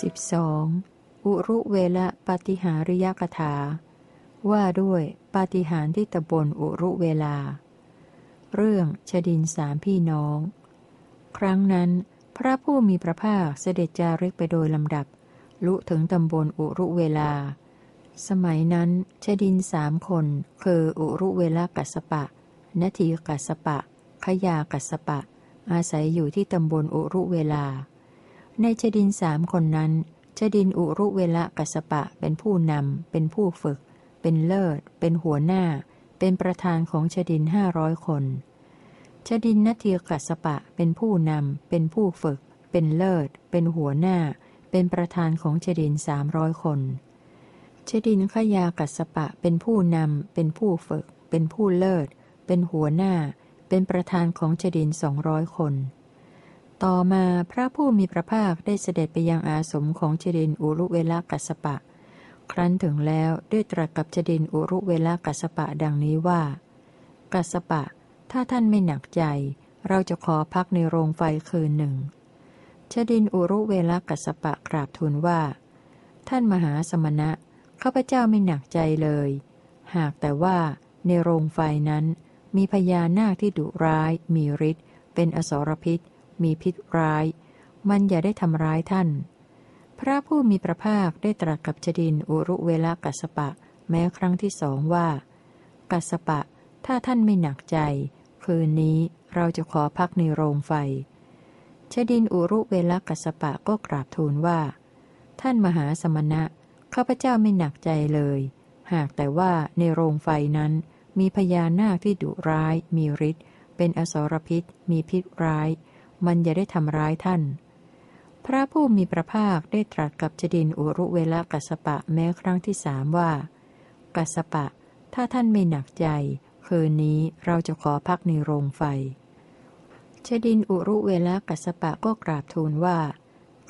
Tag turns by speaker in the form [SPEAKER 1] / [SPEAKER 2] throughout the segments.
[SPEAKER 1] 12. อุรุเวละปาฏิหาริยกถา ว่าด้วยปาฏิหาริย์ที่ตำบลอุรุเวลา เรื่องชดินสามพี่น้อง ครั้งนั้น พระผู้มีพระภาคเสด็จจาริกไปโดยลำดับ ลุถึงตำบลอุรุเวลา สมัยนั้นชดินสามคน คืออุรุเวลากัสปะนทีกัสปะ ขยากัสปะ อาศัยอยู่ที่ตำบลอุรุเวลา ในชดินสามคนนั้นชดินอุรุเวละกัสปะเป็นผู้นำ เป็นผู้ฝึก เป็นเลิศ เป็นหัวหน้า เป็นประธานของชดินห้าร้อยคนชดินนทีกัสปะเป็นผู้นำ เป็นผู้ฝึก เป็นเลิศ เป็นหัวหน้า เป็นประธานของชดินสามร้อยคนชดินขยากัสปะเป็นผู้นำ เป็นผู้ฝึก เป็นผู้เลิศ เป็นหัวหน้า เป็นประธานของชดินสองร้อยคน ต่อมาพระผู้มีพระภาคได้เสด็จไปยังอาสมของเจดินอุรุเวลากัสปะ ครั้นถึงแล้วได้ตรัสกับเจดินอุรุเวลากัสปะดังนี้ว่า กัสปะ ถ้าท่านไม่หนักใจ เราจะขอพักในโรงไฟคืนหนึ่งเจดินอุรุเวลากัสปะกราบทูลว่า ท่านมหาสมณะข้าพเจ้าไม่หนักใจเลย หากแต่ว่าในโรงไฟนั้น มีพญานาคที่ดุร้าย มีฤทธิ์เป็นอสรพิษ มีพิษร้าย มันอย่าได้ทำร้ายท่าน พระผู้มีพระภาคได้ตรัสกับจดินอุรุเวลากัสปะ แม้ครั้งที่สองว่า กัสปะ ถ้าท่านไม่หนักใจ คืนนี้เราจะขอพักในโรงไฟชดินอุรุเวลากัสปะก็กราบทูลว่า ท่านมหาสมณะข้าพเจ้าไม่หนักใจเลย หากแต่ว่าในโรงไฟนั้นมีพญานาคที่ดุร้าย มีฤทธิ์เป็นอสรพิษ มีพิษร้าย มันอย่าได้ทำร้ายท่าน พระผู้มีพระภาคได้ตรัสกับจดินอุรุเวลกัสปะแม้ครั้งที่สามว่า กัสปะ ถ้าท่านไม่หนักใจ คืนนี้เราจะขอพักในโรงไฟชดินอุรุเวลกัสปะก็กราบทูลว่า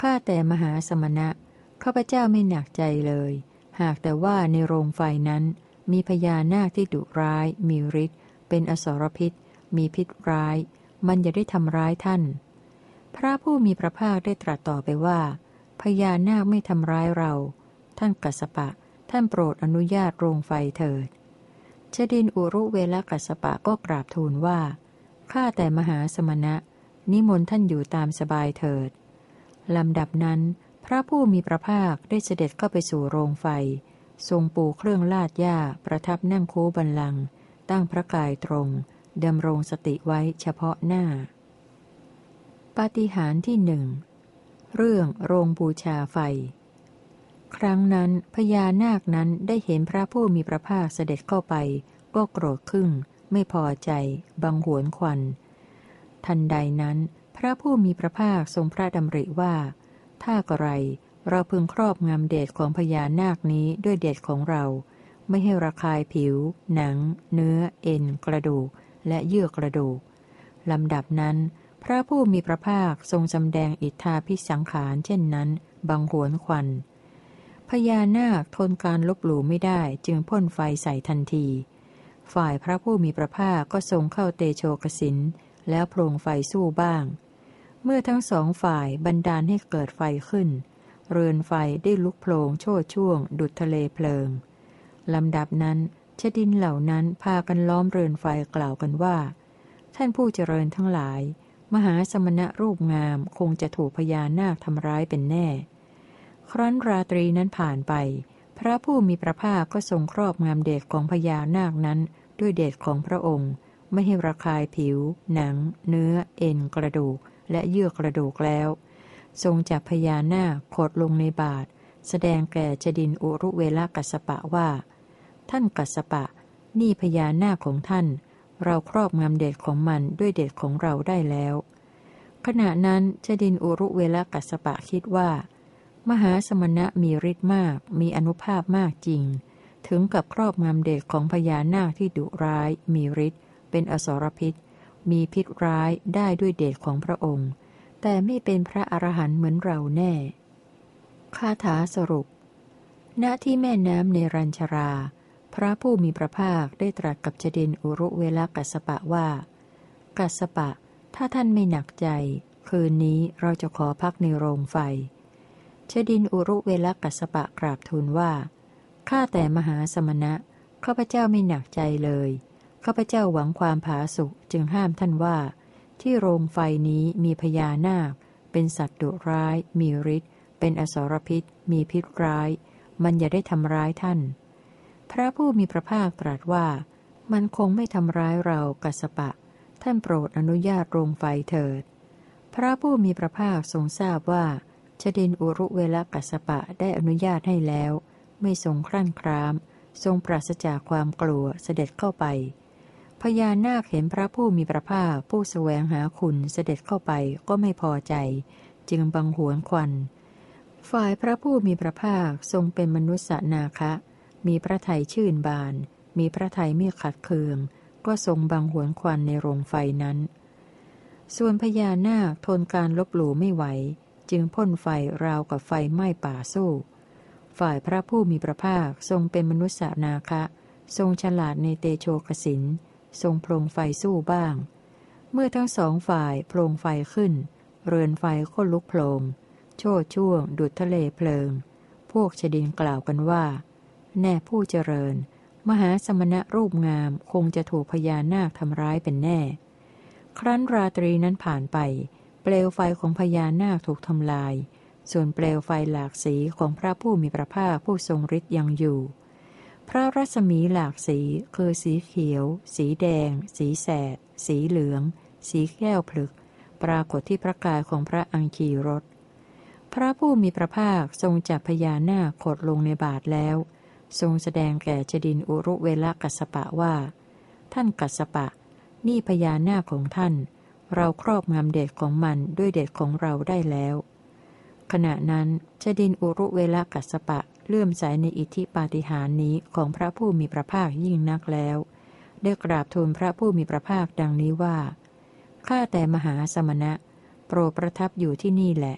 [SPEAKER 1] ข้าแต่มหาสมณะ ข้าพเจ้าไม่หนักใจเลย หากแต่ว่าในโรงไฟนั้น มีพญานาคที่ดุร้าย มีฤทธิ์ เป็นอสรพิษ มีพิษร้าย มันอย่าได้ทำร้ายท่าน พระผู้มีพระภาคได้ตรัสต่อไปว่า พญานาคไม่ทำร้ายเรา ท่านกัสปะ ท่านโปรดอนุญาตโรงไฟเถิดชดินอุรุเวลกัสปะก็กราบทูลว่า ข้าแต่มหาสมณะ นิมนต์ท่านอยู่ตามสบายเถิด ลำดับนั้น พระผู้มีพระภาคได้เสด็จเข้าไปสู่โรงไฟ ทรงปูเครื่องลาดหญ้าประทับนั่งคูบันลัง ตั้งพระกายตรง ดำรงสติไว้เฉพาะหน้า ปาฏิหาริย์ที่หนึ่ง เรื่องโรงบูชาไฟ ครั้งนั้นพญานาคนั้นได้เห็นพระผู้มีพระภาคเสด็จเข้าไป ก็โกรธขึ้นไม่พอใจ บังหวนควัน ทันใดนั้น พระผู้มีพระภาคทรงพระดำริว่า ถ้ากระไรเราพึงครอบงำเดชของพญานาคนี้ด้วยเดชของเรา ไม่ให้ระคายผิว หนัง เนื้อ เอ็น กระดูก และเยื่อกระดูก ลำดับนั้น พระผู้มีพระภาคทรงจำแดงอิทธาพิสังขารเช่นนั้น บังหวนควัน พญานาคทนการลบหลู่ไม่ได้จึงพ่นไฟใส่ทันที ฝ่ายพระผู้มีพระภาคก็ทรงเข้าเตโชกสินแล้วโพรงไฟสู้บ้าง เมื่อทั้งสองฝ่ายบันดาลให้เกิดไฟขึ้น เรือนไฟได้ลุกโผลงโชดช่วง ดุดทะเลเพลิงลำดับนั้น ชดินเหล่านั้นพากันล้อมเรือนไฟกล่าวกันว่า ท่านผู้เจริญทั้งหลาย มหาสมณะรูปงามคงจะถูกพญานาคทำร้ายเป็นแน่ ครั้นราตรีนั้นผ่านไป พระผู้มีพระภาคก็ทรงครอบงามเดชของพญานาคนั้น ด้วยเดชของพระองค์ ไม่ให้ระคายผิว หนัง เนื้อ เอ็นกระดูก และเยื่อกระดูกแล้ว ทรงจับพญานาคขดลงในบาทแสดงแก่จดินอุรุเวลกัสปะว่า ท่านกัสปะ นี่พญานาคของท่าน เราครอบงำเดชของมันด้วยเดชของเราได้แล้ว ขณะนั้นชดินอุรุเวลกัสปะคิดว่า มหาสมณะมีฤทธิ์มาก มีอนุภาพมากจริง ถึงกับครอบงำเดชของพญานาคที่ดุร้าย มีฤทธิ์เป็นอสรพิษ มีพิษร้ายได้ด้วยเดชของพระองค์ แต่ไม่เป็นพระอรหันต์เหมือนเราแน่คาถาสรุป ณที่แม่น้ำในรัญชรา พระผู้มีพระภาคได้ตรัสกับเจดินอุรุเวลกัสปะว่า กัสปะ ถ้าท่านไม่หนักใจ คืนนี้เราจะขอพักในโรงไฟ เจชดินอุรุเวลกัสปะกราบทูลว่า ข้าแต่มหาสมณะ ข้าพเจ้าไม่หนักใจเลย ข้าพเจ้าหวังความผาสุกจึงห้ามท่านว่า ที่โรงไฟนี้มีพญานาค เป็นสัตว์ดุร้าย มีฤทธิ์ เป็นอสรพิษ มีพิษร้าย มันอย่าได้ทำร้ายท่าน พระผู้มีพระภาคตรัสว่า มันคงไม่ทำร้ายเรากัสปะ ท่านโปรดอนุญาตโรงไฟเถิด พระผู้มีพระภาคทรงทราบว่าชดินอุรุเวลกัสปะได้อนุญาตให้แล้ว ไม่ทรงครั่นคราม ทรงปราศจากความกลัวเสด็จเข้าไป พญานาคเห็นพระผู้มีพระภาคผู้สแสวงหาคุณเสด็จเข้าไปก็ไม่พอใจ จึงบังหวนควัน ฝ่ายพระผู้มีพระภาคทรงเป็นมนุษย์นาคะ มีพระไทยชื่นบาน มีพระไทยไม่ขัดเคือง ก็ทรงบังหวนควันในโรงไฟนั้น ส่วนพญานาคทนการลบหลู่ไม่ไหว จึงพ่นไฟราวกับไฟไหม้ป่าสู้ ฝ่ายพระผู้มีพระภาคทรงเป็นมนุษย์นาคะ ทรงฉลาดในเตโชกสินทรงโพลงไฟสู้บ้าง เมื่อทั้งสองฝ่ายโพลงไฟขึ้น เรือนไฟก็ลุกโพลงโชดช่วง ดุดทะเลเพลิง พวกชดินกล่าวกันว่า แน่ผู้เจริญ มหาสมณะรูปงามคงจะถูกพญานาคทำร้ายเป็นแน่ ครั้นราตรีนั้นผ่านไป เปลวไฟของพญานาคถูกทำลาย ส่วนเปลวไฟหลากสีของพระผู้มีพระภาคผู้ทรงฤทธิ์ยังอยู่ พระรัศมีหลากสีคือสีเขียว สีแดง สีแสด สีเหลือง สีแก้วผลึก ปรากฏที่พระกายของพระอังคีรถพระผู้มีพระภาคทรงจับพญานาคขดลงในบาทแล้ว ทรงแสดงแก่จดินอุรุเวลกัสปะว่า ท่านกัสปะ นี่พญานาคของท่าน เราครอบงำเดชของมันด้วยเดชของเราได้แล้ว ขณะนั้นชดินอุรุเวลกัสปะเลื่อมใสในอิทธิปาฏิหารินี้ของพระผู้มีพระภาคยิ่งนักแล้ว ได้กราบทูลพระผู้มีพระภาคดังนี้ว่า ข้าแต่มหาสมณะ โปรดประทับอยู่ที่นี่แหละ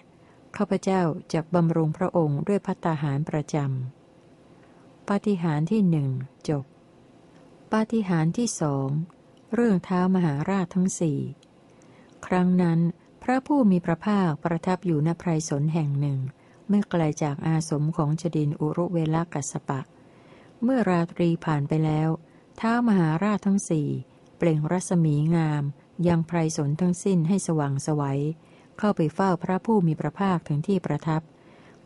[SPEAKER 1] ข้าพเจ้าจะบำรุงพระองค์ด้วยพัตาหารประจำ ปาฏิหารที่หนึ่งจบปาฏิหารที่สองเรื่องเท้ามหาราชทั้งสี่ครั้งนั้น พระผู้มีพระภาคประทับอยู่ณไพรสนแห่งหนึ่ง ไม่ไกลาจากอาสมของจดินอุรุเวลกัสปะ เมื่อราตรีผ่านไปแล้วท้ามหาราชทั้งสี่เปล่งรัศมีงาม ยังไพรสนทั้งสิ้นให้สว่างสวัยเข้าไปเฝ้าพระผู้มีพระภาคถึงที่ประทับ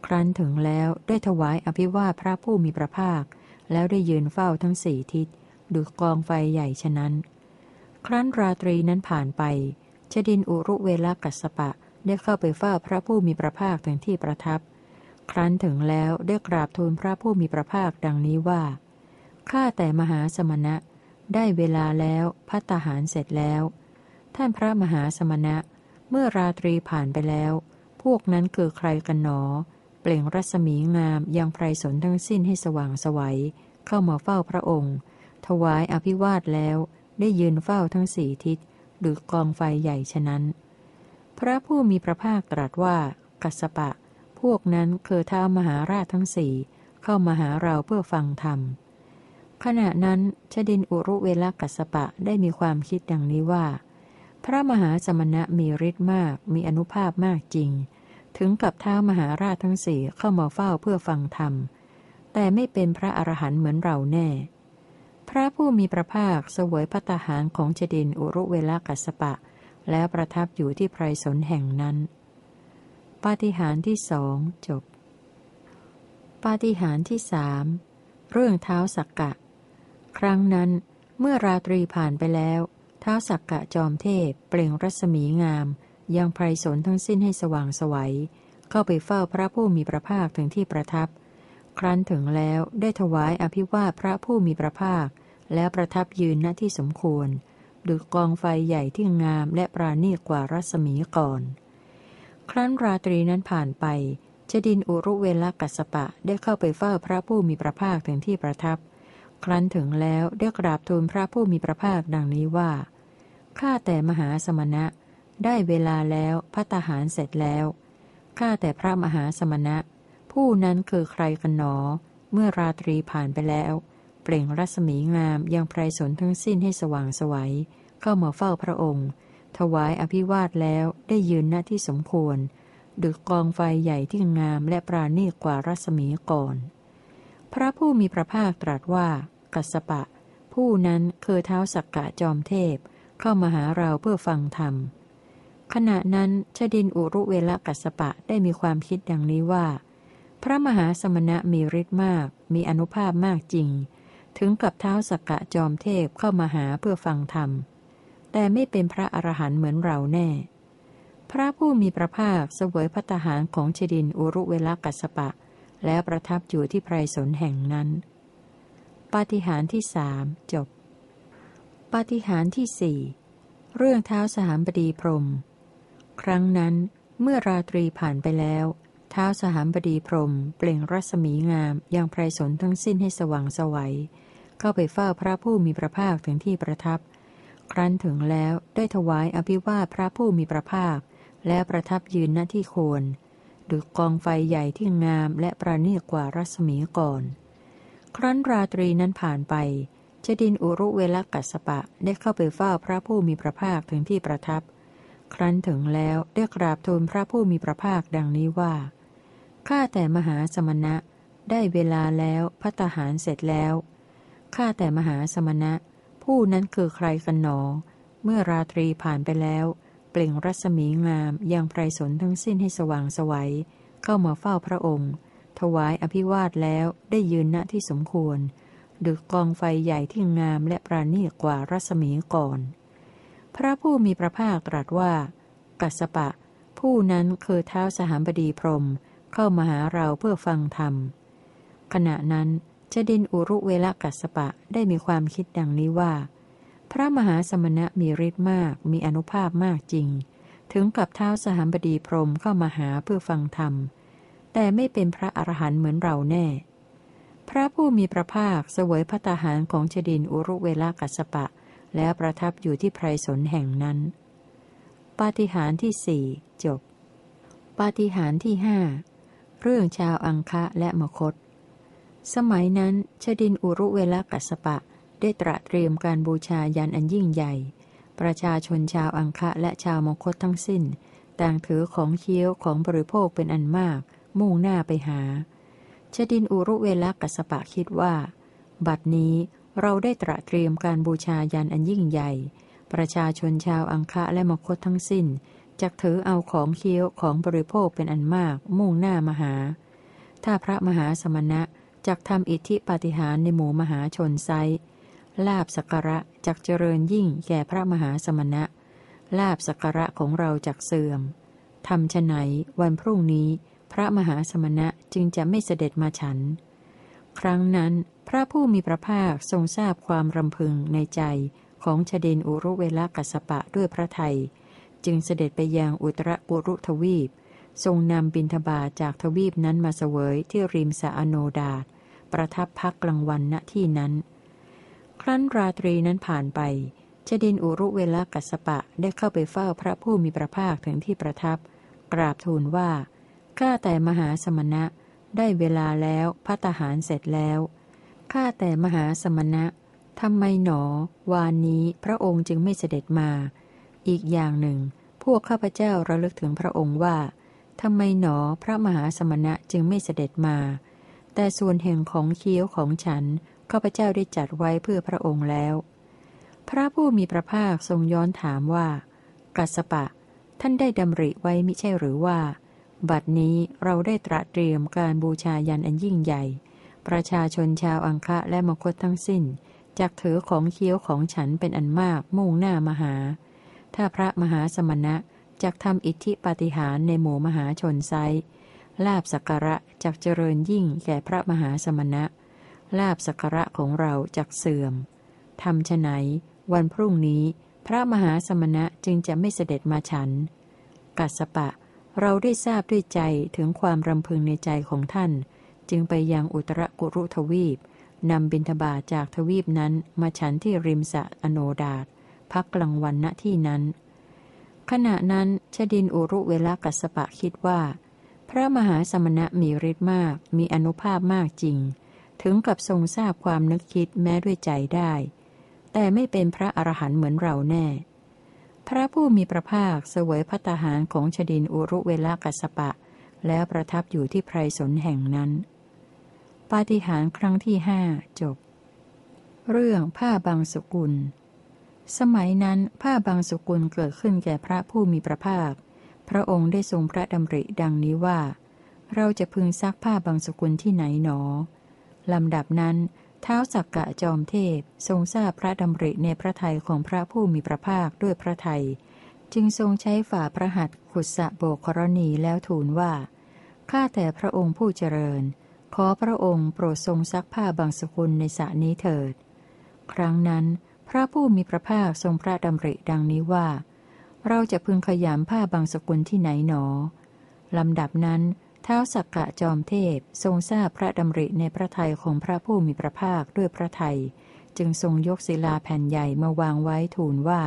[SPEAKER 1] ครั้นถึงแล้วได้ถวายอภิวาพระผู้มีพระภาค แล้วได้ยืนเฝ้าทั้งสี่ทิศดูกองไฟใหญ่ฉะนั้น ครั้นราตรีนั้นผ่านไป ชดินอุรุเวลกัสปะได้เข้าไปเฝ้าพระผู้มีพระภาคถึงที่ประทับ ครั้นถึงแล้วได้กราบทูลพระผู้มีพระภาคดังนี้ว่า ข้าแต่มหาสมณะ ได้เวลาแล้วพัตหารเสร็จแล้ว ท่านพระมหาสมณะ เมื่อราตรีผ่านไปแล้ว พวกนั้นคือใครกันหนอ เปล่งรัศมีงามยังไพรสนทั้งสิ้นให้สว่างสวัย เข้ามาเฝ้าพระองค์ ถวายอภิวาทแล้ว ได้ยืนเฝ้าทั้งสี่ทิศหรือกองไฟใหญ่ฉะนั้น พระผู้มีพระภาคตรัสว่า กัสปะ พวกนั้นคือท้ามหาราชทั้งสี่เข้ามาหาเราเพื่อฟังธรรม ขณะนั้นชดินอุรุเวลกัสปะได้มีความคิดดังนี้ว่า พระมหาสมณะมีฤทธิ์มากมีอนุภาพมากจริง ถึงกับท้ามหาราชทั้งสี่เข้ามาเฝ้าเพื่อฟังธรรม แต่ไม่เป็นพระอรหันต์เหมือนเราแน่ พระผู้มีพระภาคเสวยพัตหารของเจดินอุรุเวลากัสปะ แล้วประทับอยู่ที่ไพรสนแห่งนั้น ปาฏิหารที่สองจบ ปาฏิหารที่สามเรื่องเท้าสักกะ ครั้งนั้นเมื่อราตรีผ่านไปแล้ว เท้าสักกะจอมเทพเปล่งรัศมีงาม ยังไพรสนทั้งสิ้นให้สว่างสวัย เข้าไปเฝ้าพระผู้มีพระภาคถึงที่ประทับ ครั้นถึงแล้วได้ถวายอภิวาทพระผู้มีพระภาค แล้วประทับยืนณที่สมควรดูกองไฟใหญ่ที่งามและปราณีกว่ารัศมีก่อน ครั้นราตรีนั้นผ่านไปจดินอุรุเวลกัสปะได้เข้าไปเฝ้าพระผู้มีพระภาคถึงที่ประทับ ครั้นถึงแล้วได้กราบทูลพระผู้มีพระภาคดังนี้ว่า ข้าแต่มหาสมณะ ได้เวลาแล้วพัตหารเสร็จแล้ว ข้าแต่พระมหาสมณะ ผู้นั้นคือใครกันหนอ เมื่อราตรีผ่านไปแล้ว เปล่งรัศมีงามยังไพรสนทั้งสิ้นให้สว่างสวัย เข้ามาเฝ้าพระองค์ ถวายอภิวาทแล้วได้ยืนหน้าที่สมควร ดึกกองไฟใหญ่ที่งามและปราณีกว่ารัศมีก่อน พระผู้มีพระภาคตรัสว่า กัสปะ ผู้นั้นคือเท้าสักกะจอมเทพ เข้ามาหาเราเพื่อฟังธรรม ขณะนั้นชดินอุรุเวลกัสปะได้มีความคิดดังนี้ว่า พระมหาสมณะมีฤทธิ์มาก มีอนุภาพมากจริง ถึงกับเท้าสกกะจอมเทพเข้ามาหาเพื่อฟังธรรม แต่ไม่เป็นพระอรหันต์เหมือนเราแน่ พระผู้มีพระภาคเสวยพัตหารของชดินอุรุเวลกัสปะ แล้วประทับอยู่ที่ไพรสนแห่งนั้น ปาฏิหารที่สามจบ ปาฏิหารที่สี่เรื่องเท้าสหามบดีพรม ครั้งนั้นเมื่อราตรีผ่านไปแล้ว เท้าสหามบดีพรม เปล่งรัศมีงามยังไพรสนทั้งสิ้นให้สว่างสวัย เข้าไปเฝ้าพระผู้มีพระภาคถึงที่ประทับ ครั้นถึงแล้วได้ถวายอภิวาทพระผู้มีพระภาค และประทับยืนหน้าที่โคนดูกองไฟใหญ่ที่งามและประณีตกว่ารัศมีก่อน ครั้นราตรีนั้นผ่านไปเจดินอุรุเวลกัสปะได้เข้าไปเฝ้าพระผู้มีพระภาคถึงที่ประทับ ครั้นถึงแล้วได้กราบทูลพระผู้มีพระภาคดังนี้ว่า ข้าแต่มหาสมณะ ได้เวลาแล้วพัตหารเสร็จแล้ว ข้าแต่มหาสมณะ ผู้นั้นคือใครกันหนอ เมื่อราตรีผ่านไปแล้ว เปล่งรัศมีงามยังไพรสนทั้งสิ้นให้สว่างสวัย เข้ามาเฝ้าพระองค์ ถวายอภิวาทแล้วได้ยืนณที่สมควร ดึกกองไฟใหญ่ที่งามและปราณีกว่ารัศมีก่อน พระผู้มีพระภาคตรัสว่า กัสปะ ผู้นั้นคือเท้าสหบดีพรมเข้ามาหาเราเพื่อฟังธรรม ขณะนั้นจดินอุรุเวลกัสปะได้มีความคิดดังนี้ว่า พระมหาสมณะมีฤทธิ์มากมีอนุภาพมากจริง ถึงกับเท้าสหบดีพรมเข้ามาหาเพื่อฟังธรรม แต่ไม่เป็นพระอรหันต์เหมือนเราแน่ พระผู้มีพระภาคเสวยพระตาหารของชดินอุรุเวลกัสปะ แล้วประทับอยู่ที่ไพรสนแห่งนั้น ปาฏิหาริย์ที่สี่จบ ปาฏิหาริย์ที่ห้าเรื่องชาวอังคะและมคต สมัยนั้นชดินอุรุเวลกัสปะได้ตระเตรียมการบูชายันอันยิ่งใหญ่ ประชาชนชาวอังคะและชาวมคตทั้งสิ้น ต่างถือของเคี้ยวของบริโภคเป็นอันมาก มุ่งหน้าไปหาชดินอุรุเวลกัสปะคิดว่า บัดนี้ เราได้ตระเตรียมการบูชายันอันยิ่งใหญ่ ประชาชนชาวอังคะและมคตทั้งสิ้นจักถือเอาของเคี้ยวของบริโภคเป็นอันมาก มุ่งหน้ามหา ถ้าพระมหาสมณะจักทำอิทธิปาฏิหารในหมู่มหาชนไซลาบสักระจักเจริญยิ่งแก่พระมหาสมณะ ลาบสักระของเราจักเสื่อมทำฉไหนวันพรุ่งนี้ พระมหาสมณะจึงจะไม่เสด็จมาฉัน ครั้งนั้น พระผู้มีพระภาคทรงทราบความรำพึงในใจของชเดนอุรุเวลกัสปะด้วยพระไทย จึงเสด็จไปยังอุตรกุรุทวีป ทรงนำบินทบาจากทวีปนั้นมาเสวยที่ริมสะอโนดาตประทับพักกลางวันณที่นั้น ครั้นราตรีนั้นผ่านไปจดินอุรุเวลกัสปะได้เข้าไปเฝ้าพระผู้มีพระภาคถึงที่ประทับ กราบทูลว่า ข้าแต่มหาสมณะ ได้เวลาแล้วพัตหารเสร็จแล้ว ข้าแต่มหาสมณะทำไมหนอ วานนี้พระองค์จึงไม่เสด็จมา อีกอย่างหนึ่ง พวกข้าพเจ้าระลึกถึงพระองค์ว่าทำไมหนอพระมหาสมณะจึงไม่เสด็จมา แต่ส่วนแห่งของเคี้ยวของฉันข้าพเจ้าได้จัดไว้เพื่อพระองค์แล้ว พระผู้มีพระภาคทรงย้อนถามว่า กัสปะ ท่านได้ดำริไว้มิใช่หรือว่า บัดนี้เราได้ตระเตรียมการบูชายันอันยิ่งใหญ่ ประชาชนชาวอังคะและมคตทั้งสิ้นจักถือของเคี้ยวของฉันเป็นอันมากมุ่งหน้ามหา ถ้าพระมหาสมณะจักทำอิทธิปาฏิหารในหมู่มหาชนไซลาบสักการะจักเจริญยิ่งแก่พระมหาสมณะ ลาบสักระของเราจักเสื่อมทำฉไหน วันพรุ่งนี้ พระมหาสมณะจึงจะไม่เสด็จมาฉัน กัสปะ เราได้ทราบด้วยใจถึงความรำพึงในใจของท่าน จึงไปยังอุตรกุรุทวีปนำบินทบาทจากทวีปนั้นมาฉันที่ริมสะอโนดาตพักกลางวันณที่นั้น ขณะนั้นชดินอุรุเวลากัสปะคิดว่า พระมหาสมณะมีฤทธิ์มากมีอนุภาพมากจริง ถึงกับทรงทราบความนึกคิดแม้ด้วยใจได้ แต่ไม่เป็นพระอรหันต์เหมือนเราแน่ พระผู้มีพระภาคเสวยพัตหารของชดินอุรุเวลากัสปะ แล้วประทับอยู่ที่ไพรสนแห่งนั้น ปาฏิหาริย์ครั้งที่ห้าจบ เรื่องผ้าบางสกุล สมัยนั้นผ้าบางสกุลเกิดขึ้นแก่พระผู้มีพระภาค พระองค์ได้ทรงพระดำริดังนี้ว่า เราจะพึงซักผ้าบางสกุลที่ไหนหนอลำดับนั้น เท้าสักกะจอมเทพทรงทราบพระดำริในพระทัยของพระผู้มีพระภาคด้วยพระทัยจึงทรงใช้ฝ่าพระหัตถ์ขุดสะโบกกรณีแล้วทูลว่าข้าแต่พระองค์ผู้เจริญ ขอพระองค์โปรดทรงซักผ้าบางสกุลในสระนี้เถิด ครั้งนั้น พระผู้มีพระภาคทรงพระดำริดังนี้ว่า เราจะพึงขยามผ้าบางสกุลที่ไหนหนอลำดับนั้นเท้าสักกะจอมเทพทรงทราบพระดำริในพระทัยของพระผู้มีพระภาคด้วยพระทัยจึงทรงยกศิลาแผ่นใหญ่มาวางไว้ทูลว่า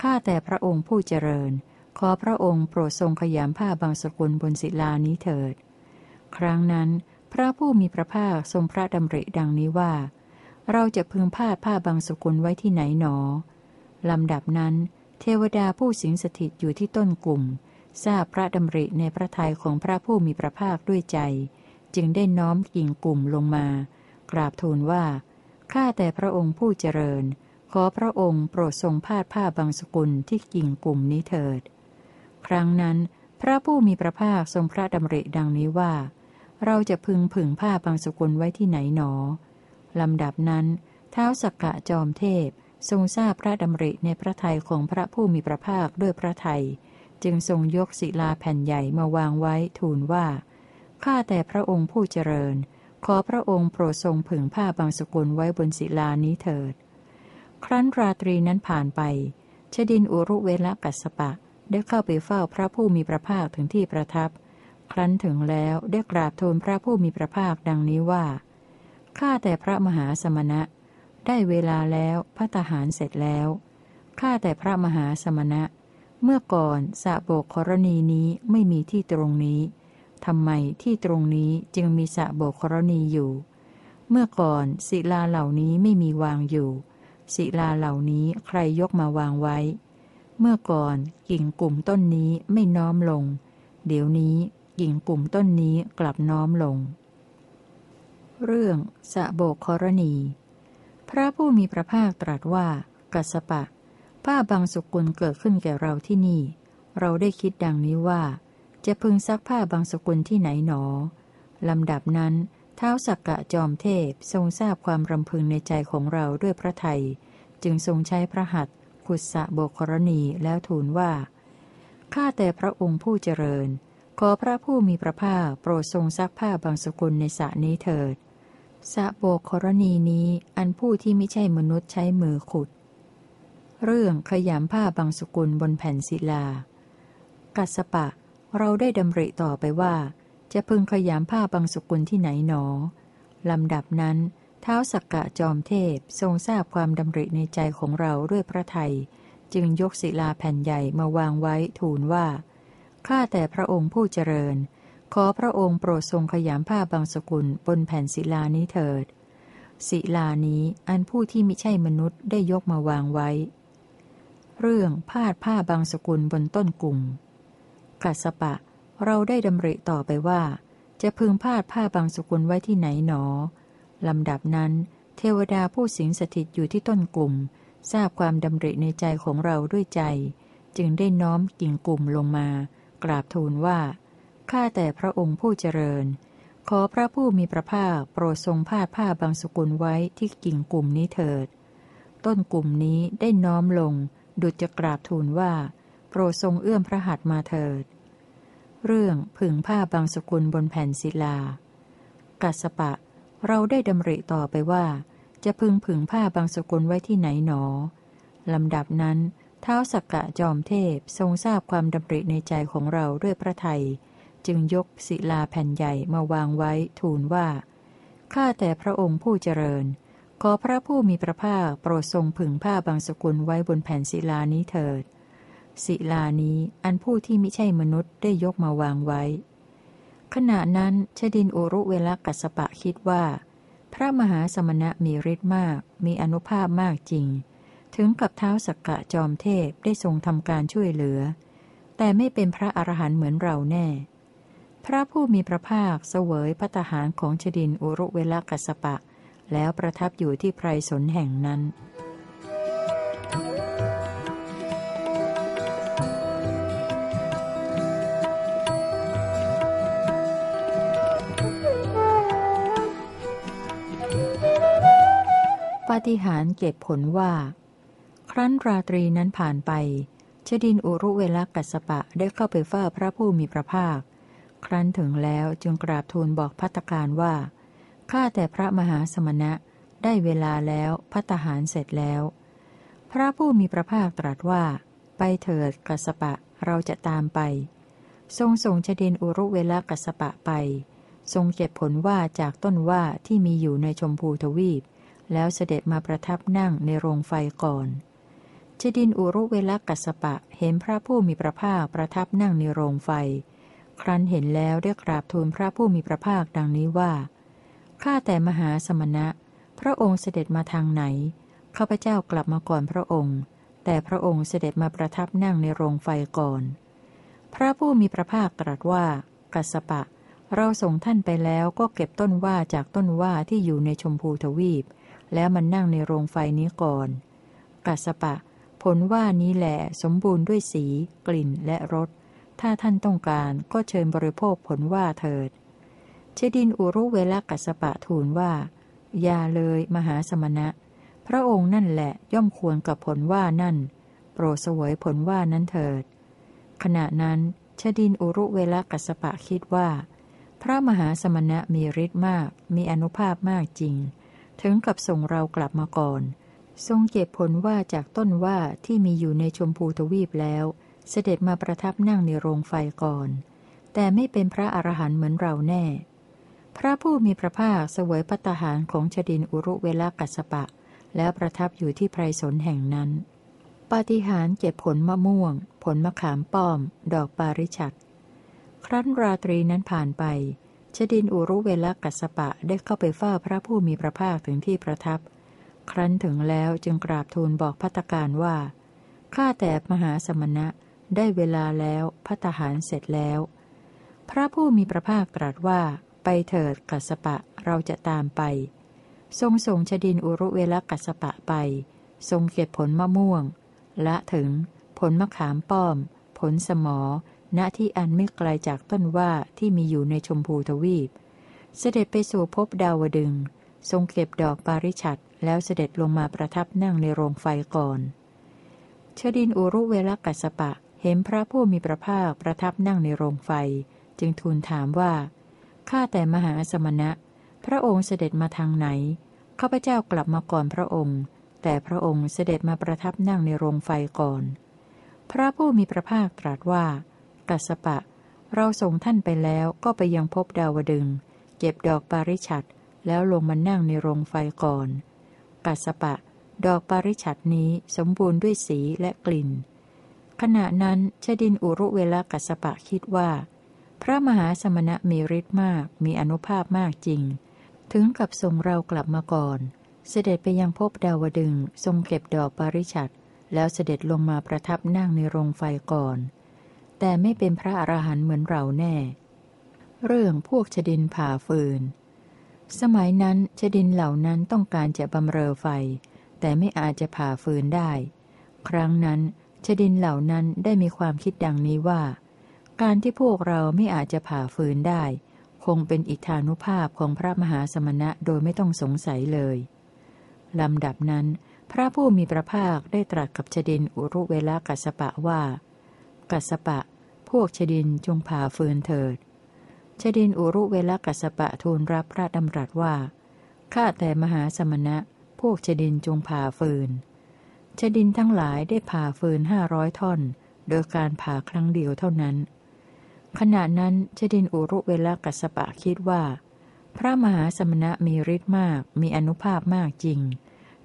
[SPEAKER 1] ข้าแต่พระองค์ผู้เจริญ ขอพระองค์โปรดทรงขยามผ้าบางสกุลบนศิลานี้เถิด ครั้งนั้น พระผู้มีพระภาคทรงพระดำริดังนี้ว่า เราจะพึงพาดผ้าบางสกุลไว้ที่ไหนหนอลำดับนั้น เทวดาผู้สิงสถิตอยู่ที่ต้นกลุ่ม ทราบพระดำริในพระทัยของพระผู้มีพระภาคด้วยใจ จึงได้น้อมกิ่งกลุ่มลงมา กราบทูลว่า ข้าแต่พระองค์ผู้เจริญ ขอพระองค์โปรดทรงพาดผ้าบางสกุลที่กิ่งกลุ่มนี้เถิด ครั้งนั้น พระผู้มีพระภาคทรงพระดำริดังนี้ว่า เราจะพึงผึ่งผ้าบางสกุลไว้ที่ไหนหนอ ลำดับนั้น เท้าสักกะจอมเทพ ทรงทราบพระดำริในพระทัยของพระผู้มีพระภาคด้วยพระทัยจึงทรงยกศิลาแผ่นใหญ่มาวางไว้ทูลว่า ข้าแต่พระองค์ผู้เจริญ ขอพระองค์โปรดทรงผึ่งผ้าบางสกุลไว้บนศิลานี้เถิด ครั้นราตรีนั้นผ่านไป ชดินอุรุเวละกัสปะได้เข้าไปเฝ้าพระผู้มีพระภาคถึงที่ประทับ ครั้นถึงแล้วได้กราบทูลพระผู้มีพระภาคดังนี้ว่า ข้าแต่พระมหาสมณะ ได้เวลาแล้วพระทหารเสร็จแล้ว ข้าแต่พระมหาสมณะ เมื่อก่อนสะโบกกรณีนี้ไม่มีที่ตรงนี้ ทำไมที่ตรงนี้จึงมีสะโบกกรณีอยู่ เมื่อก่อนศิลาเหล่านี้ไม่มีวางอยู่ ศิลาเหล่านี้ใครยกมาวางไว้ เมื่อก่อนกิ่งกลุ่มต้นนี้ไม่น้อมลง เดี๋ยวนี้ กิ่งกลุ่มต้นนี้กลับน้อมลง เรื่องสะโบกกรณี พระผู้มีพระภาคตรัสว่า กัสปะ ผ้าบางสุกุลเกิดขึ้นแก่เราที่นี่ เราได้คิดดังนี้ว่า จะพึงซักผ้าบางสกุลที่ไหนหนอลำดับนั้น เท้าสักกะจอมเทพทรงทราบความรำพึงในใจของเราด้วยพระไทย จึงทรงใช้พระหัตถ์ขุดสะโบกรณีแล้วทูลว่าข้าแต่พระองค์ผู้เจริญ ขอพระผู้มีพระภาคโปรดทรงซักผ้าบางสกุลในสระนี้เถิดสะโบกรณีนี้อันผู้ที่ไม่ใช่มนุษย์ใช้มือขุด เรื่องขยำผ้าบางสกุลบนแผ่นศิลา กัสปะ เราได้ดำริต่อไปว่า จะพึงขยำผ้าบางสกุลที่ไหนหนอลำดับนั้นเท้าสักกะจอมเทพทรงทราบความดำริในใจของเราด้วยพระไทย จึงยกศิลาแผ่นใหญ่มาวางไว้ทูลว่า ข้าแต่พระองค์ผู้เจริญ ขอพระองค์โปรดทรงขยำผ้าบางสกุลบนแผ่นศิลานี้เถิด ศิลานี้อันผู้ที่ไม่ใช่มนุษย์ได้ยกมาวางไว้ เรื่องพาดผ้าบางสกุลบนต้นกลุ่มกัสปะ เราได้ดำริต่อไปว่า จะพึงพาดผ้าบางสกุลไว้ที่ไหนหนอลำดับนั้น เทวดาผู้สิงสถิตอยู่ที่ต้นกลุ่ม ทราบความดำริในใจของเราด้วยใจ จึงได้น้อมกิ่งกลุ่มลงมา กราบทูลว่า ข้าแต่พระองค์ผู้เจริญ ขอพระผู้มีพระภาคโปรดทรงพาดผ้าบางสกุลไว้ที่กิ่งกลุ่มนี้เถิด ต้นกลุ่มนี้ได้น้อมลง ดุจจะกราบทูลว่า โปรดทรงเอื้อมพระหัตมาเถิด เรื่องผึ่งผ้าบางสกุลบนแผ่นศิลา กัสปะ เราได้ดำริต่อไปว่า จะพึงผึ่งผ้าบางสกุลไว้ที่ไหนหนอลำดับนั้น ท้าวสักกะจอมเทพทรงทราบความดำริในใจของเราด้วยพระไทย จึงยกศิลาแผ่นใหญ่มาวางไว้ทูลว่า ข้าแต่พระองค์ผู้เจริญ ขอพระผู้มีพระภาคโปรดทรงผึ่งผ้าบางสกุลไว้บนแผ่นศิลานี้เถิด ศิลานี้อันผู้ที่ไม่ใช่มนุษย์ได้ยกมาวางไว้ ขณะนั้นชดินโอรุเวลกัสปะคิดว่า พระมหาสมณะมีฤทธิ์มาก มีอนุภาพมากจริง ถึงกับเท้าสักกะจอมเทพได้ทรงทำการช่วยเหลือ แต่ไม่เป็นพระอรหันต์เหมือนเราแน่ พระผู้มีพระภาคเสวยพัตหารของชดินอุรุเวลกัสปะ แล้วประทับอยู่ที่ไพรสนแห่งนั้นปาฏิหาริย์เก็บผลว่า รั้นราตรีนั้นผ่านไป ชดินอุรุเวลกัสปะได้เข้าไปเฝ้าพระผู้มีพระภาค ครั้นถึงแล้วจึงกราบทูลบอกพัตการว่า ข้าแต่พระมหาสมณะได้เวลาแล้วพัตหารเสร็จแล้ว พระผู้มีพระภาคตรัสว่า ไปเถิดกัสปะเราจะตามไป ทรงส่งชดินอุรุเวลกัสปะไป ทรงเก็บผลว่าจากต้นว่าที่มีอยู่ในชมพูทวีป แล้วเสด็จมาประทับนั่งในโรงไฟก่อน ชดินอุรุเวลกัสปะเห็นพระผู้มีพระภาคประทับนั่งในโรงไฟ ครั้นเห็นแล้วได้กราบทูลพระผู้มีพระภาคดังนี้ว่า ข้าแต่มหาสมณะ พระองค์เสด็จมาทางไหน ข้าพเจ้ากลับมาก่อนพระองค์ แต่พระองค์เสด็จมาประทับนั่งในโรงไฟก่อน พระผู้มีพระภาคตรัสว่า กัสปะ เราส่งท่านไปแล้วก็เก็บต้นว่าจากต้นว่าที่อยู่ในชมพูทวีป แล้วมันนั่งในโรงไฟนี้ก่อน กัสปะ ผลว่านี้แหละสมบูรณ์ด้วยสี กลิ่นและรส ถ้าท่านต้องการก็เชิญบริโภคผลว่าเถิด เชดินอุรุเวลกัสปะทูลว่า อย่าเลยมหาสมณะ พระองค์นั่นแหละย่อมควรกับผลว่านั่น โปรดสวยผลว่านั้นเถิด ขณะนั้นชดินอุรุเวลกัสปะคิดว่า พระมหาสมณะมีฤทธิ์มาก มีอนุภาพมากจริง ถึงกับส่งเรากลับมาก่อน ทรงเก็บผลว่าจากต้นว่าที่มีอยู่ในชมพูทวีปแล้ว เสด็จมาประทับนั่งในโรงไฟก่อน แต่ไม่เป็นพระอรหันต์เหมือนเราแน่ พระผู้มีพระภาคเสวยพัตหารของชดินอุรุเวลกัสปะ แล้วประทับอยู่ที่ไพรสนแห่งนั้น ปาฏิหารเก็บผลมะม่วง ผลมะขามป้อม ดอกปาริชัดครั้นราตรีนั้นผ่านไปชดินอุรุเวลกัสปะได้เข้าไปเฝ้าพระผู้มีพระภาคถึงที่ประทับ ครั้นถึงแล้วจึงกราบทูลบอกพัตการว่า ข้าแต่มหาสมณะได้เวลาแล้วพัตหารเสร็จแล้ว พระผู้มีพระภาคตรัสว่าไปเถิดกัสปะเราจะตามไป ทรงส่งชดินอุรุเวลกัสปะไป ทรงเก็บผลมะม่วง ละถึง ผลมะขามป้อม ผลสมอ ณที่อันไม่ไกลจากต้นว่าที่มีอยู่ในชมพูทวีป เสด็จไปสู่ภพดาวดึง ทรงเก็บดอกปาริชัดแล้วเสด็จลงมาประทับนั่งในโรงไฟก่อนชดินอุรุเวลกัสปะเห็นพระผู้มีพระภาคประทับนั่งในโรงไฟ จึงทูลถามว่า ข้าแต่มหาสมณะ พระองค์เสด็จมาทางไหน ข้าพเจ้ากลับมาก่อนพระองค์ แต่พระองค์เสด็จมาประทับนั่งในโรงไฟก่อน พระผู้มีพระภาคตรัสว่า กัสปะ เราส่งท่านไปแล้วก็ไปยังพบดาวดึง เก็บดอกปาริชัด แล้วลงมานั่งในโรงไฟก่อน กัสปะ ดอกปาริชัดนี้สมบูรณ์ด้วยสีและกลิ่น ขณะนั้นชดินอุรุเวลากัสปะคิดว่า พระมหาสมณะมีฤทธิ์มากมีอนุภาพมากจริง ถึงกับส่งเรากลับมาก่อน เสด็จไปยังพบดาวดึงทรงเก็บดอกปาริชัดแล้วเสด็จลงมาประทับนั่งในโรงไฟก่อน แต่ไม่เป็นพระอรหันต์เหมือนเราแน่ เรื่องพวกชดินผ่าฟืน สมัยนั้นชดินเหล่านั้นต้องการจะบำเรอไฟ แต่ไม่อาจจะผ่าฟืนได้ ครั้งนั้นชดินเหล่านั้นได้มีความคิดดังนี้ว่า การที่พวกเราไม่อาจจะผ่าฟืนได้ คงเป็นอิทธานุภาพของพระมหาสมณะโดยไม่ต้องสงสัยเลยลำดับนั้น พระผู้มีพระภาคได้ตรัสกับชดินอุรุเวลากัสปะว่า กัสปะ พวกชดินจงผ่าฟืนเถิด ชดินอุรุเวลกัสปะทูลรับพระดำรัสว่า ข้าแต่มหาสมณะ พวกชดินจงผ่าฟืน ชดินทั้งหลายได้ผ่าฟืนห้าร้อยท่อน โดยการผ่าครั้งเดียวเท่านั้น ขณะนั้นชดินอุรุเวลกัสปะคิดว่า พระมหาสมณะมีฤทธิ์มาก มีอนุภาพมากจริง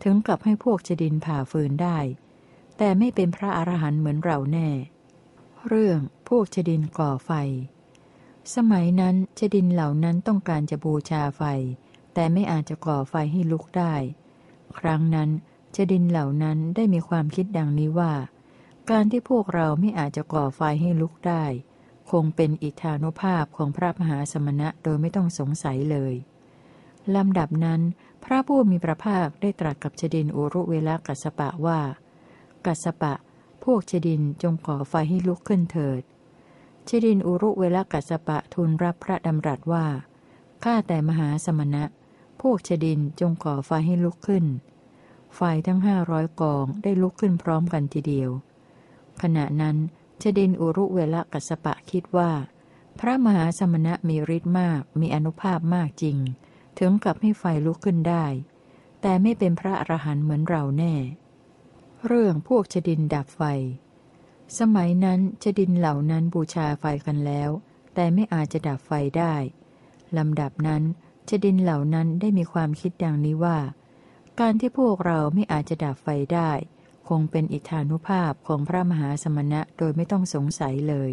[SPEAKER 1] ถึงกับให้พวกชดินผ่าฟืนได้ แต่ไม่เป็นพระอรหันต์เหมือนเราแน่ เรื่องพวกชดินก่อไฟ สมัยนั้นชดินเหล่านั้นต้องการจะบูชาไฟ แต่ไม่อาจจะก่อไฟให้ลุกได้ ครั้งนั้นชดินเหล่านั้นได้มีความคิดดังนี้ว่า การที่พวกเราไม่อาจจะก่อไฟให้ลุกได้ คงเป็นอิทธานุภาพของพระมหาสมณะโดยไม่ต้องสงสัยเลยลำดับนั้น พระผู้มีพระภาคได้ตรัสกับชดินอุรุเวลากัสปะว่า กัสปะ พวกชดินจงก่อไฟให้ลุกขึ้นเถิด ชดินอุรุเวลากัสปะทูลรับพระดำรัสว่า ข้าแต่มหาสมณะ พวกชดินจงก่อไฟให้ลุกขึ้น ไฟทั้งห้าร้อยกองได้ลุกขึ้นพร้อมกันทีเดียว ขณะนั้นชดินอุรุเวลากัสปะคิดว่า พระมหาสมณะมีฤทธิ์มาก มีอนุภาพมากจริง ถึงกับให้ไฟลุกขึ้นได้ แต่ไม่เป็นพระอรหันต์เหมือนเราแน่ เรื่องพวกชดินดับไฟ สมัยนั้นจดินเหล่านั้นบูชาไฟกันแล้ว แต่ไม่อาจจะดับไฟได้ ลำดับนั้นจดินเหล่านั้นได้มีความคิดดังนี้ว่า การที่พวกเราไม่อาจจะดับไฟได้ คงเป็นอิทธานุภาพของพระมหาสมณะโดยไม่ต้องสงสัยเลย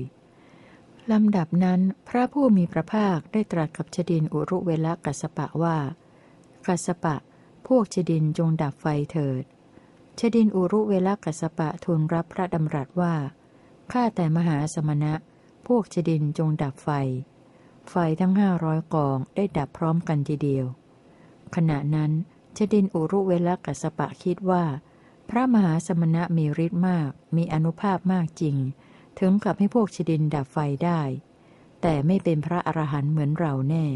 [SPEAKER 1] ลำดับนั้นพระผู้มีพระภาคได้ตรัสกับชดินอุรุเวลกัสปะว่า กัสปะ พวกชดินจงดับไฟเถิด ชดินอุรุเวลกัสปะทูลรับพระดำรัสว่า ข้าแต่มหาสมณะ พวกชดินจงดับไฟ ไฟทั้งห้าร้อยกองได้ดับพร้อมกันทีเดียว ขณะนั้นชดินอุรุเวลกัสปะคิดว่า พระมหาสมณะมีฤทธิ์มาก มีอนุภาพมากจริง ถึงกับให้พวกชดินดับไฟได้ แต่ไม่เป็นพระอรหันต์เหมือนเราแน่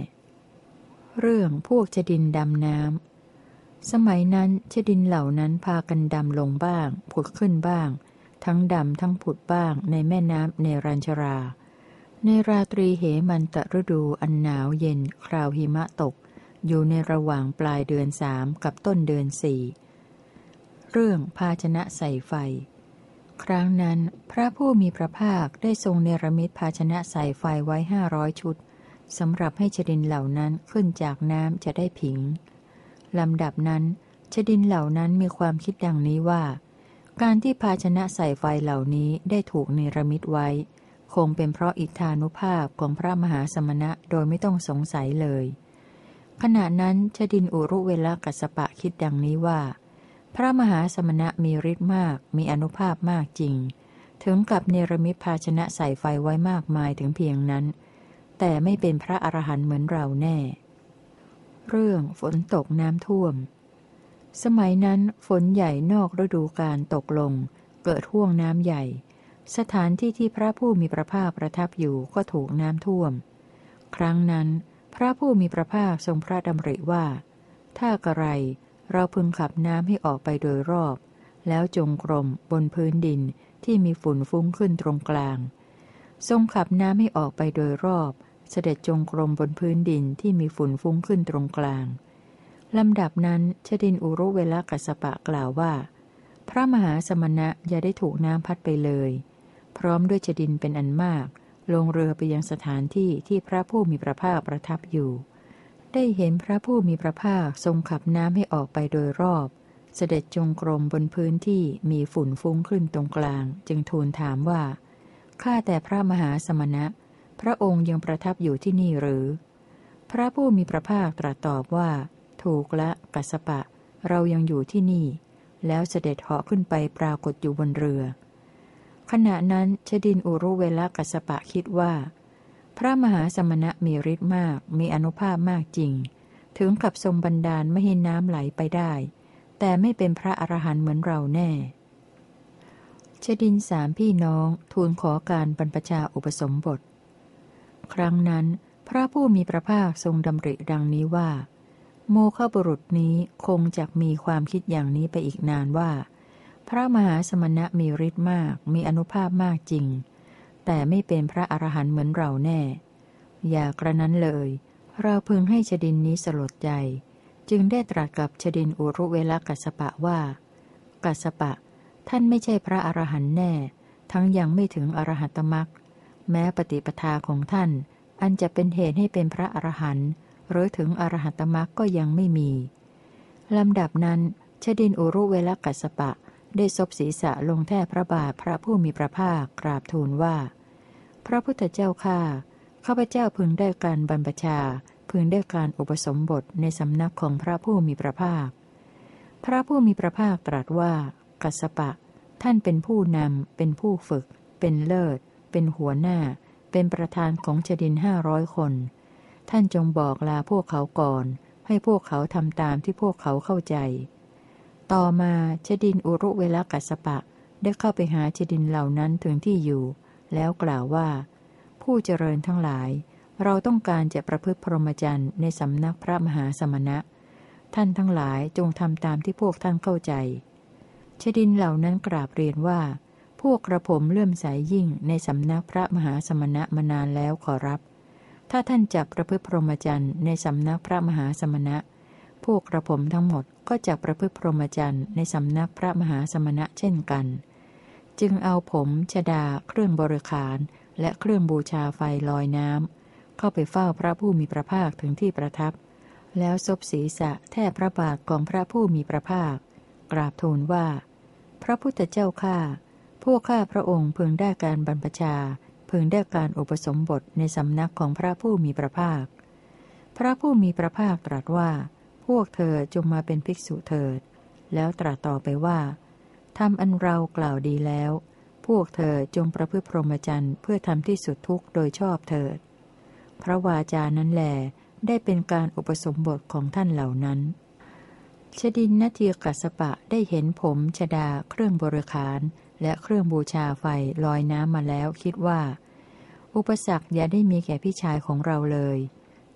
[SPEAKER 1] เรื่องพวกชดินดำน้ำ สมัยนั้นชดินเหล่านั้นพากันดำลงบ้าง ผุดขึ้นบ้าง ทั้งดำทั้งผุดบ้างในแม่น้ำเนรัญชรา ในราตรีเหมันตฤดูอันหนาวเย็นคราวหิมะตก อยู่ในระหว่างปลายเดือนสามกับต้นเดือนสี่เรื่องภาชนะใส่ไฟ ครั้งนั้นพระผู้มีพระภาคได้ทรงเนรมิตภาชนะใส่ไฟไว้ห้าร้อยชุดสำหรับให้ชดินเหล่านั้นขึ้นจากน้ำจะได้ผิง ลำดับนั้นชดินเหล่านั้นมีความคิดดังนี้ว่า การที่ภาชนะใส่ไฟเหล่านี้ได้ถูกเนรมิตไว้ คงเป็นเพราะอิทธานุภาพของพระมหาสมณะโดยไม่ต้องสงสัยเลย ขณะนั้นชดินอุรุเวลากัสปะคิดดังนี้ว่า พระมหาสมณะมีฤทธิ์มากมีอนุภาพมากจริง ถึงกับเนรมิตภาชนะใส่ไฟไว้มากมายถึงเพียงนั้น แต่ไม่เป็นพระอรหันต์เหมือนเราแน่ เรื่องฝนตกน้ำท่วม สมัยนั้นฝนใหญ่นอกฤดูการตกลง เกิดห่วงน้ำใหญ่ สถานที่ที่พระผู้มีพระภาคประทับอยู่ก็ถูกน้ำท่วม ครั้งนั้น พระผู้มีพระภาคทรงพระดำริว่า ถ้ากระไรเราพึงขับน้ำให้ออกไปโดยรอบ แล้วจงกรมบนพื้นดินที่มีฝุ่นฟุ้งขึ้นตรงกลาง ทรงขับน้ำให้ออกไปโดยรอบ เสด็จจงกรมบนพื้นดินที่มีฝุ่นฟุ้งขึ้นตรงกลาง ลำดับนั้นชดินอุรุเวลกัสปะกล่าวว่า พระมหาสมณะอย่าได้ถูกน้ำพัดไปเลย พร้อมด้วยชดินเป็นอันมาก ลงเรือไปยังสถานที่ที่พระผู้มีพระภาคประทับอยู่ ได้เห็นพระผู้มีพระภาคทรงขับน้ำให้ออกไปโดยรอบ เสด็จจงกรมบนพื้นที่มีฝุ่นฟุ้งขึ้นตรงกลาง จึงทูลถามว่าข้าแต่พระมหาสมณะ พระองค์ยังประทับอยู่ที่นี่หรือ พระผู้มีพระภาคตรัสตอบว่า ถูกละกัสปะ เรายังอยู่ที่นี่ แล้วเสด็จเหาะขึ้นไปปรากฏอยู่บนเรือ ขณะนั้นชดินอุรุเวลกัสปะคิดว่า พระมหาสมณะมีฤทธิ์มาก มีอนุภาพมากจริง ถึงกับทรงบันดาลไม่ให้น้ำไหลไปได้ แต่ไม่เป็นพระอรหันต์เหมือนเราแน่ชดินสามพี่น้องทูลขอการบรรพชาอุปสมบท ครั้งนั้น พระผู้มีพระภาคทรงดำริดังนี้ว่า โมฆะบุรุษนี้คงจะมีความคิดอย่างนี้ไปอีกนานว่า พระมหาสมณะมีฤทธิ์มาก มีอนุภาพมากจริง แต่ไม่เป็นพระอรหันต์เหมือนเราแน่ อย่ากระนั้นเลย เราพึงให้ชดินนี้สลดใจ จึงได้ตรัสกับชดินอุรุเวลกัสปะว่า กัสปะ ท่านไม่ใช่พระอรหันต์แน่ ทั้งยังไม่ถึงอรหัตมรัก แม้ปฏิปทาของท่าน อันจะเป็นเหตุให้เป็นพระอรหันต์หรือถึงอรหัตมรักก็ยังไม่มี ลำดับนั้นชดินอุรุเวลกัสปะ ได้ซบศีรษะลงแท่พระบาทพระผู้มีพระภาคกราบทูลว่า พระพุทธเจ้าข้าข้าพเจ้าพึงได้การบรรพชา พึงได้การอุปสมบทในสำนักของพระผู้มีพระภาค พระผู้มีพระภาคตรัสว่า กัสปะ ท่านเป็นผู้นำเป็นผู้ฝึก เป็นเลิศ เป็นหัวหน้า เป็นประธานของชดินห้าร้อยคน ท่านจงบอกลาพวกเขาก่อน ให้พวกเขาทำตามที่พวกเขาเข้าใจ ต่อมาชดินอุรุเวลกัสปะได้เข้าไปหาชดินเหล่านั้นถึงที่อยู่ แล้วกล่าวว่า ผู้เจริญทั้งหลาย เราต้องการจะประพฤติพรหมจรรย์ในสำนักพระมหาสมณะ ท่านทั้งหลายจงทำตามที่พวกท่านเข้าใจชดินเหล่านั้นกราบเรียนว่า วกกระผมเลื่อมใสยยิ่งในสำนักพระมหาสมณะมานานแล้วขอรับ ถ้าท่านจับประพฤติพรหมจรรย์ในสำนักพระมหาสมณะ พวกกระผมทั้งหมดก็จะประพฤติพรหมจรรย์ในสำนักพระมหาสมณะเช่นกัน จึงเอาผมชดา เครื่องบริขาร และเครื่องบูชาไฟลอยน้ำเข้าไปเฝ้าพระผู้มีพระภาคถึงที่ประทับ แล้วซบศีรษะแทบพระบาทของพระผู้มีพระภาค กราบทูลว่า พระพุทธเจ้าข้า พวกข้าพระองค์พึงได้การบรรพชา พึงได้การอุปสมบทในสำนักของพระผู้มีพระภาค พระผู้มีพระภาคตรัสว่า พวกเธอจงมาเป็นภิกษุเถิด แล้วตรัสต่อไปว่าทำอันเรากล่าวดีแล้ว พวกเธอจงประพฤติพรหมจรรย์เพื่อทำที่สุดทุกโดยชอบเถิด พระวาจานั้นแหลได้เป็นการอุปสมบทของท่านเหล่านั้นชดินนาทีกัสปะได้เห็นผมชดาเครื่องบริขาร และเครื่องบูชาไฟลอยน้ำมาแล้วคิดว่า อุปสรรคอย่าได้มีแก่พี่ชายของเราเลย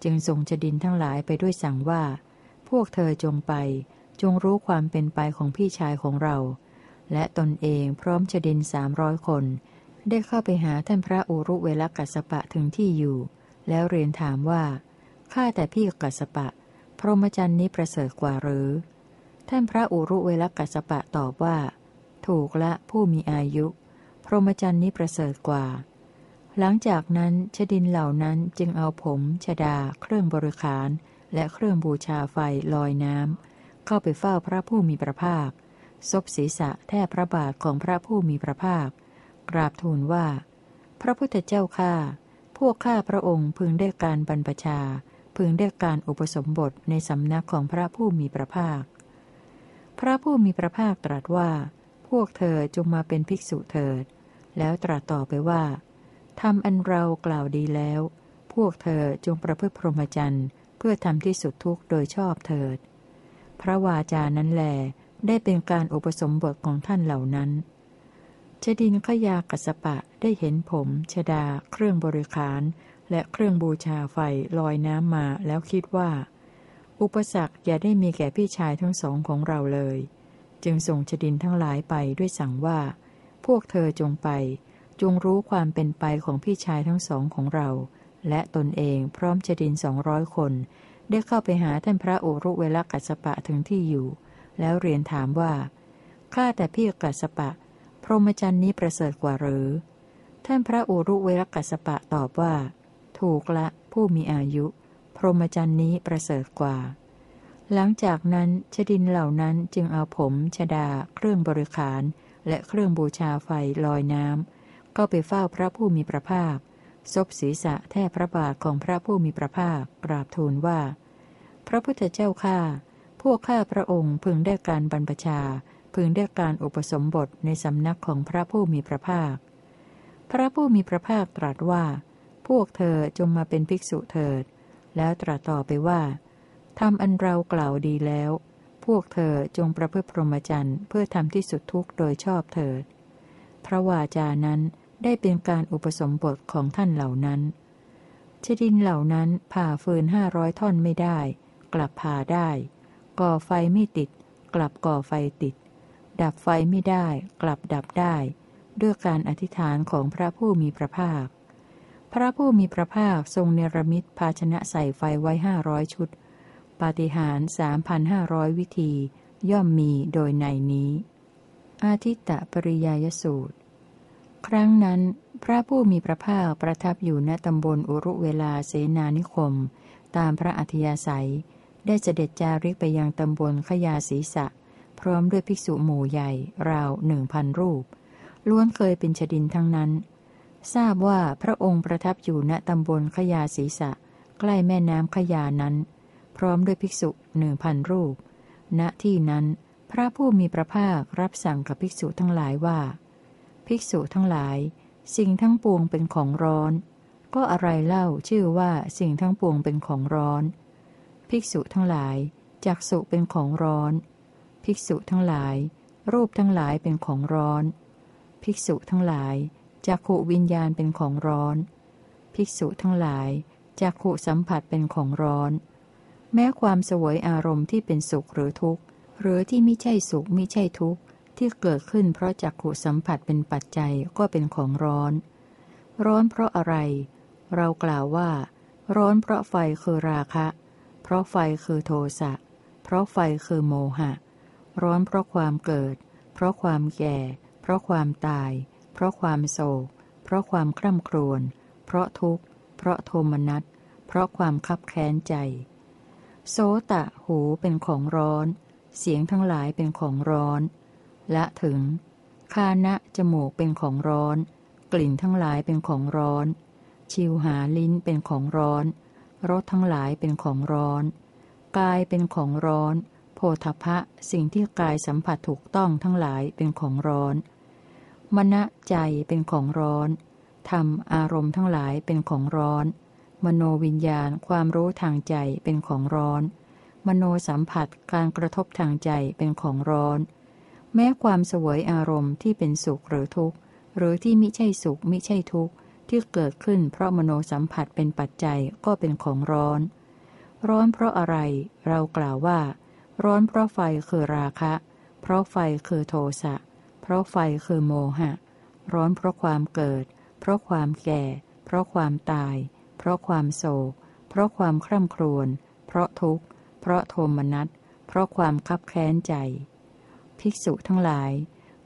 [SPEAKER 1] จึงส่งชดินทั้งหลายไปด้วยสั่งว่า พวกเธอจงไป จงรู้ความเป็นไปของพี่ชายของเรา และตนเองพร้อมชดินสามร้อยคน ได้เข้าไปหาท่านพระอุรุเวลกัสปะถึงที่อยู่ แล้วเรียนถามว่าข้าแต่พี่กัสปะ พรหมจรรย์นี้ประเสริฐกว่าหรือ ท่านพระอุรุเวลกัสปะตอบว่า ถูกละผู้มีอายุ พรหมจรรย์นี้ประเสริฐกว่า หลังจากนั้นชดินเหล่านั้นจึงเอาผมชดา เครื่องบริขาร และเครื่องบูชาไฟลอยน้ำเข้าไปเฝ้าพระผู้มีพระภาค ซบศีรษะแทบพระบาทของพระผู้มีพระภาค กราบทูลว่า พระพุทธเจ้าข้าพวกข้าพระองค์พึงได้การบรรพชา พึงได้การอุปสมบทในสำนักของพระผู้มีพระภาค พระผู้มีพระภาคตรัสว่า พวกเธอจงมาเป็นภิกษุเถิด แล้วตรัสต่อไปว่าทำอันเรากล่าวดีแล้ว พวกเธอจงประพฤติพรหมจรรย์เพื่อทำที่สุดทุกโดยชอบเถิด พระวาจานั้นแหลได้เป็นการอุปสมบทของท่านเหล่านั้นชดินขยากัสปะได้เห็นผมชดา เครื่องบริขาร และเครื่องบูชาไฟลอยน้ำมาแล้วคิดว่า อุปสรรคอย่าได้มีแก่พี่ชายทั้งสองของเราเลย จึงส่งชดินทั้งหลายไปด้วยสั่งว่า พวกเธอจงไป จงรู้ความเป็นไปของพี่ชายทั้งสองของเรา และตนเองพร้อมชดินสองร้อยคน ได้เข้าไปหาท่านพระโอรุเวลกัสปะถึงที่อยู่ แล้วเรียนถามว่าข้าแต่พี่กัสปะ พรหมจรรย์นี้ประเสริฐกว่าหรือ ท่านพระอุรุเวรกัสปะตอบว่า ถูกละผู้มีอายุ พรหมจรรย์นี้ประเสริฐกว่า หลังจากนั้นชดินเหล่านั้นจึงเอาผมชดา เครื่องบริขาร และเครื่องบูชาไฟลอยน้ำก็ไปเฝ้าพระผู้มีพระภาค ซบศีรษะแทบพระบาทของพระผู้มีพระภาคกราบทูลว่า พระพุทธเจ้าข้าพวกข้าพระองค์พึงได้การบรรพชา พึงได้การอุปสมบทในสำนักของพระผู้มีพระภาค พระผู้มีพระภาคตรัสว่า พวกเธอจงมาเป็นภิกษุเถิด แล้วตรัสต่อไปว่า ทำอันเรากล่าวดีแล้ว พวกเธอจงประพฤติพรหมจรรย์เพื่อทำที่สุดทุกโดยชอบเถิด พระวาจานั้นได้เป็นการอุปสมบทของท่านเหล่านั้นชดินเหล่านั้นผ่าฟืนห้าร้อยท่อนไม่ได้ กลับผ่าได้ ก่อไฟไม่ติด กลับก่อไฟติด ดับไฟไม่ได้ กลับดับได้ ด้วยการอธิษฐานของพระผู้มีพระภาค พระผู้มีพระภาคทรงเนรมิตภาชนะใส่ไฟไว้ห้าร้อยชุด ปาฏิหาริย์สามพันห้าร้อยวิธี ย่อมมีโดยในนี้ อาทิตตปริยายสูตร ครั้งนั้น พระผู้มีพระภาคประทับอยู่ณตำบลอุรุเวลาเสนานิคม ตามพระอัธยาศัย ได้เสด็จจาริกไปยังตำบลขยาศีสะ พร้อมด้วยภิกษุหมู่ใหญ่ ราวหนึ่งพันรูป ล้วนเคยเป็นชดินทั้งนั้น ทราบว่าพระองค์ประทับอยู่ณตำบลขยาศีสะ ใกล้แม่น้ำขยานั้น พร้อมด้วยภิกษุหนึ่งพันรูป ณที่นั้น พระผู้มีพระภาครับสั่งกับภิกษุทั้งหลายว่า ภิกษุทั้งหลาย สิ่งทั้งปวงเป็นของร้อน ก็อะไรเล่าชื่อว่าสิ่งทั้งปวงเป็นของร้อน ภิกษุทั้งหลายจักสุเป็นของร้อน ภิกษุทั้งหลาย รูปทั้งหลายเป็นของร้อน ภิกษุทั้งหลายจักขวิญญาณเป็นของร้อน ภิกษุทั้งหลายจักขสัมผัสเป็นของร้อน แม้ความสวยอารมณ์ที่เป็นสุขหรือทุกข์ หรือที่ไม่ใช่สุขไม่ใช่ทุกข์ ที่เกิดขึ้นเพราะจักขุสัมผัสเป็นปัจจัยก็เป็นของร้อน ร้อนเพราะอะไร เรากล่าวว่า ร้อนเพราะไฟคือราคะ เพราะไฟคือโทสะ เพราะไฟคือโมหะ ร้อนเพราะความเกิด เพราะความแก่ เพราะความตาย เพราะความโศก เพราะความคร่ำครวญ เพราะทุกข์ เพราะโทมนัส เพราะความคับแค้นใจ โสตะหูเป็นของร้อน เสียงทั้งหลายเป็นของร้อนและถึง คานะจมูกเป็นของร้อน กลิ่นทั้งหลายเป็นของร้อน ชิวหาลิ้นเป็นของร้อนรสทั้งหลายเป็นของร้อน กายเป็นของร้อน โพธพะสิ่งที่กายสัมผัสถูกต้องทั้งหลายเป็นของร้อน มณะใจเป็นของร้อน ธรรมอารมณ์ทั้งหลายเป็นของร้อน มโนวิญญาณความรู้ทางใจเป็นของร้อน มโนสัมผัสการกระทบทางใจเป็นของร้อน แม้ความสวยอารมณ์ที่เป็นสุขหรือทุกข์ หรือที่มิใช่สุขมิใช่ทุกข์ ที่เกิดขึ้นเพราะมโนสัมผัสเป็นปัจจัยก็เป็นของร้อน ร้อนเพราะอะไร เรากล่าวว่า ร้อนเพราะไฟคือราคะ เพราะไฟคือโทสะ เพราะไฟคือโมหะ ร้อนเพราะความเกิด เพราะความแก่ เพราะความตาย เพราะความโศก เพราะความคร่ำครวญ เพราะทุกข์ เพราะโทมนัส เพราะความคับแค้นใจ ภิกษุทั้งหลาย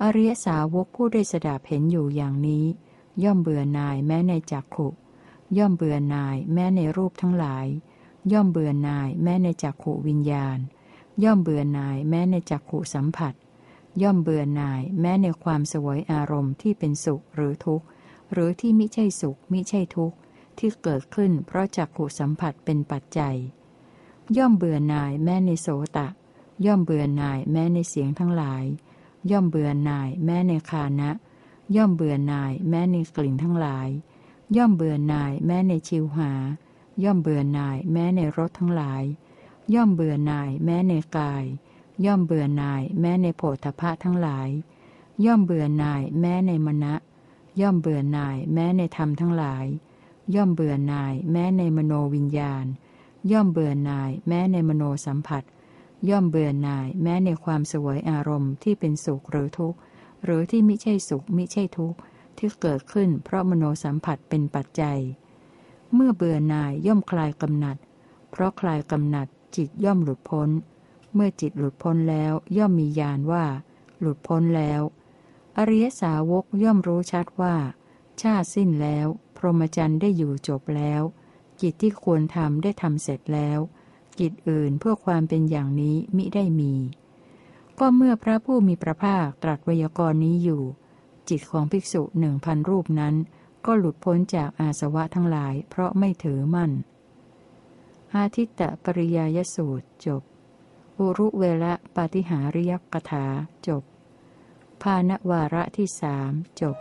[SPEAKER 1] อริยสาวกผู้ได้สดับเห็นอยู่อย่างนี้ ย่อมเบื่อหน่ายแม้ในจักขุ ย่อมเบื่อหน่ายแม้ในรูปทั้งหลาย ย่อมเบื่อหน่ายแม้ในจักขุวิญญาณ ย่อมเบื่อหน่ายแม้ในจักขุสัมผัส ย่อมเบื่อหน่ายแม้ในความสวยอารมณ์ที่เป็นสุขหรือทุกข์ หรือที่มิใช่สุขมิใช่ทุกข์ ที่เกิดขึ้นเพราะจักขุสัมผัสเป็นปัจจัย ย่อมเบื่อหน่ายแม้ในโสตะ ย่อมเบื่อหน่ายแม้ในเสียงทั้งหลาย ย่อมเบื่อหน่ายแม้ในคานะ ย่อมเบื่อหน่ายแม้ในกลิ่นทั้งหลาย ย่อมเบื่อหน่ายแม้ในชิวหา ย่อมเบื่อหน่ายแม้ในรสทั้งหลาย ย่อมเบื่อหน่ายแม้ในกาย ย่อมเบื่อหน่ายแม้ในโผฏฐะทั้งหลาย ย่อมเบื่อหน่ายแม้ในมณะย่อมเบื่อหน่ายแม้ในธรรมทั้งหลาย ย่อมเบื่อหน่าย แม้ในมโนวิญญาณ ย่อมเบื่อหน่าย แม้ในมโนสัมผัส ย่อมเบื่อหน่าย แม้ในความสวยอารมณ์ที่เป็นสุขหรือทุกข์ หรือที่มิใช่สุขมิใช่ทุกข์ ที่เกิดขึ้นเพราะมโนสัมผัสเป็นปัจจัย เมื่อเบื่อหน่ายย่อมคลายกำหนัด เพราะคลายกำหนัดจิตย่อมหลุดพ้น เมื่อจิตหลุดพ้นแล้วย่อมมีญาณว่า หลุดพ้นแล้ว อริยสาวกย่อมรู้ชัดว่า ชาติสิ้นแล้ว รหมจรรย์ได้อยู่จบแล้ว กิจที่ควรทำได้ทำเสร็จแล้ว กิจอื่นเพื่อความเป็นอย่างนี้มิได้มี ก็เมื่อพระผู้มีพระภาคตรัสวยากรณ์นี้อยู่ จิตของภิกษุหนึ่งพันรูปนั้น ก็หลุดพ้นจากอาสวะทั้งหลาย เพราะไม่ถือมั่น อาทิตตปริยายสูตรจบ อุรุเวละปาฏิหาริยกถาจบ ภาณวาระที่สามจบ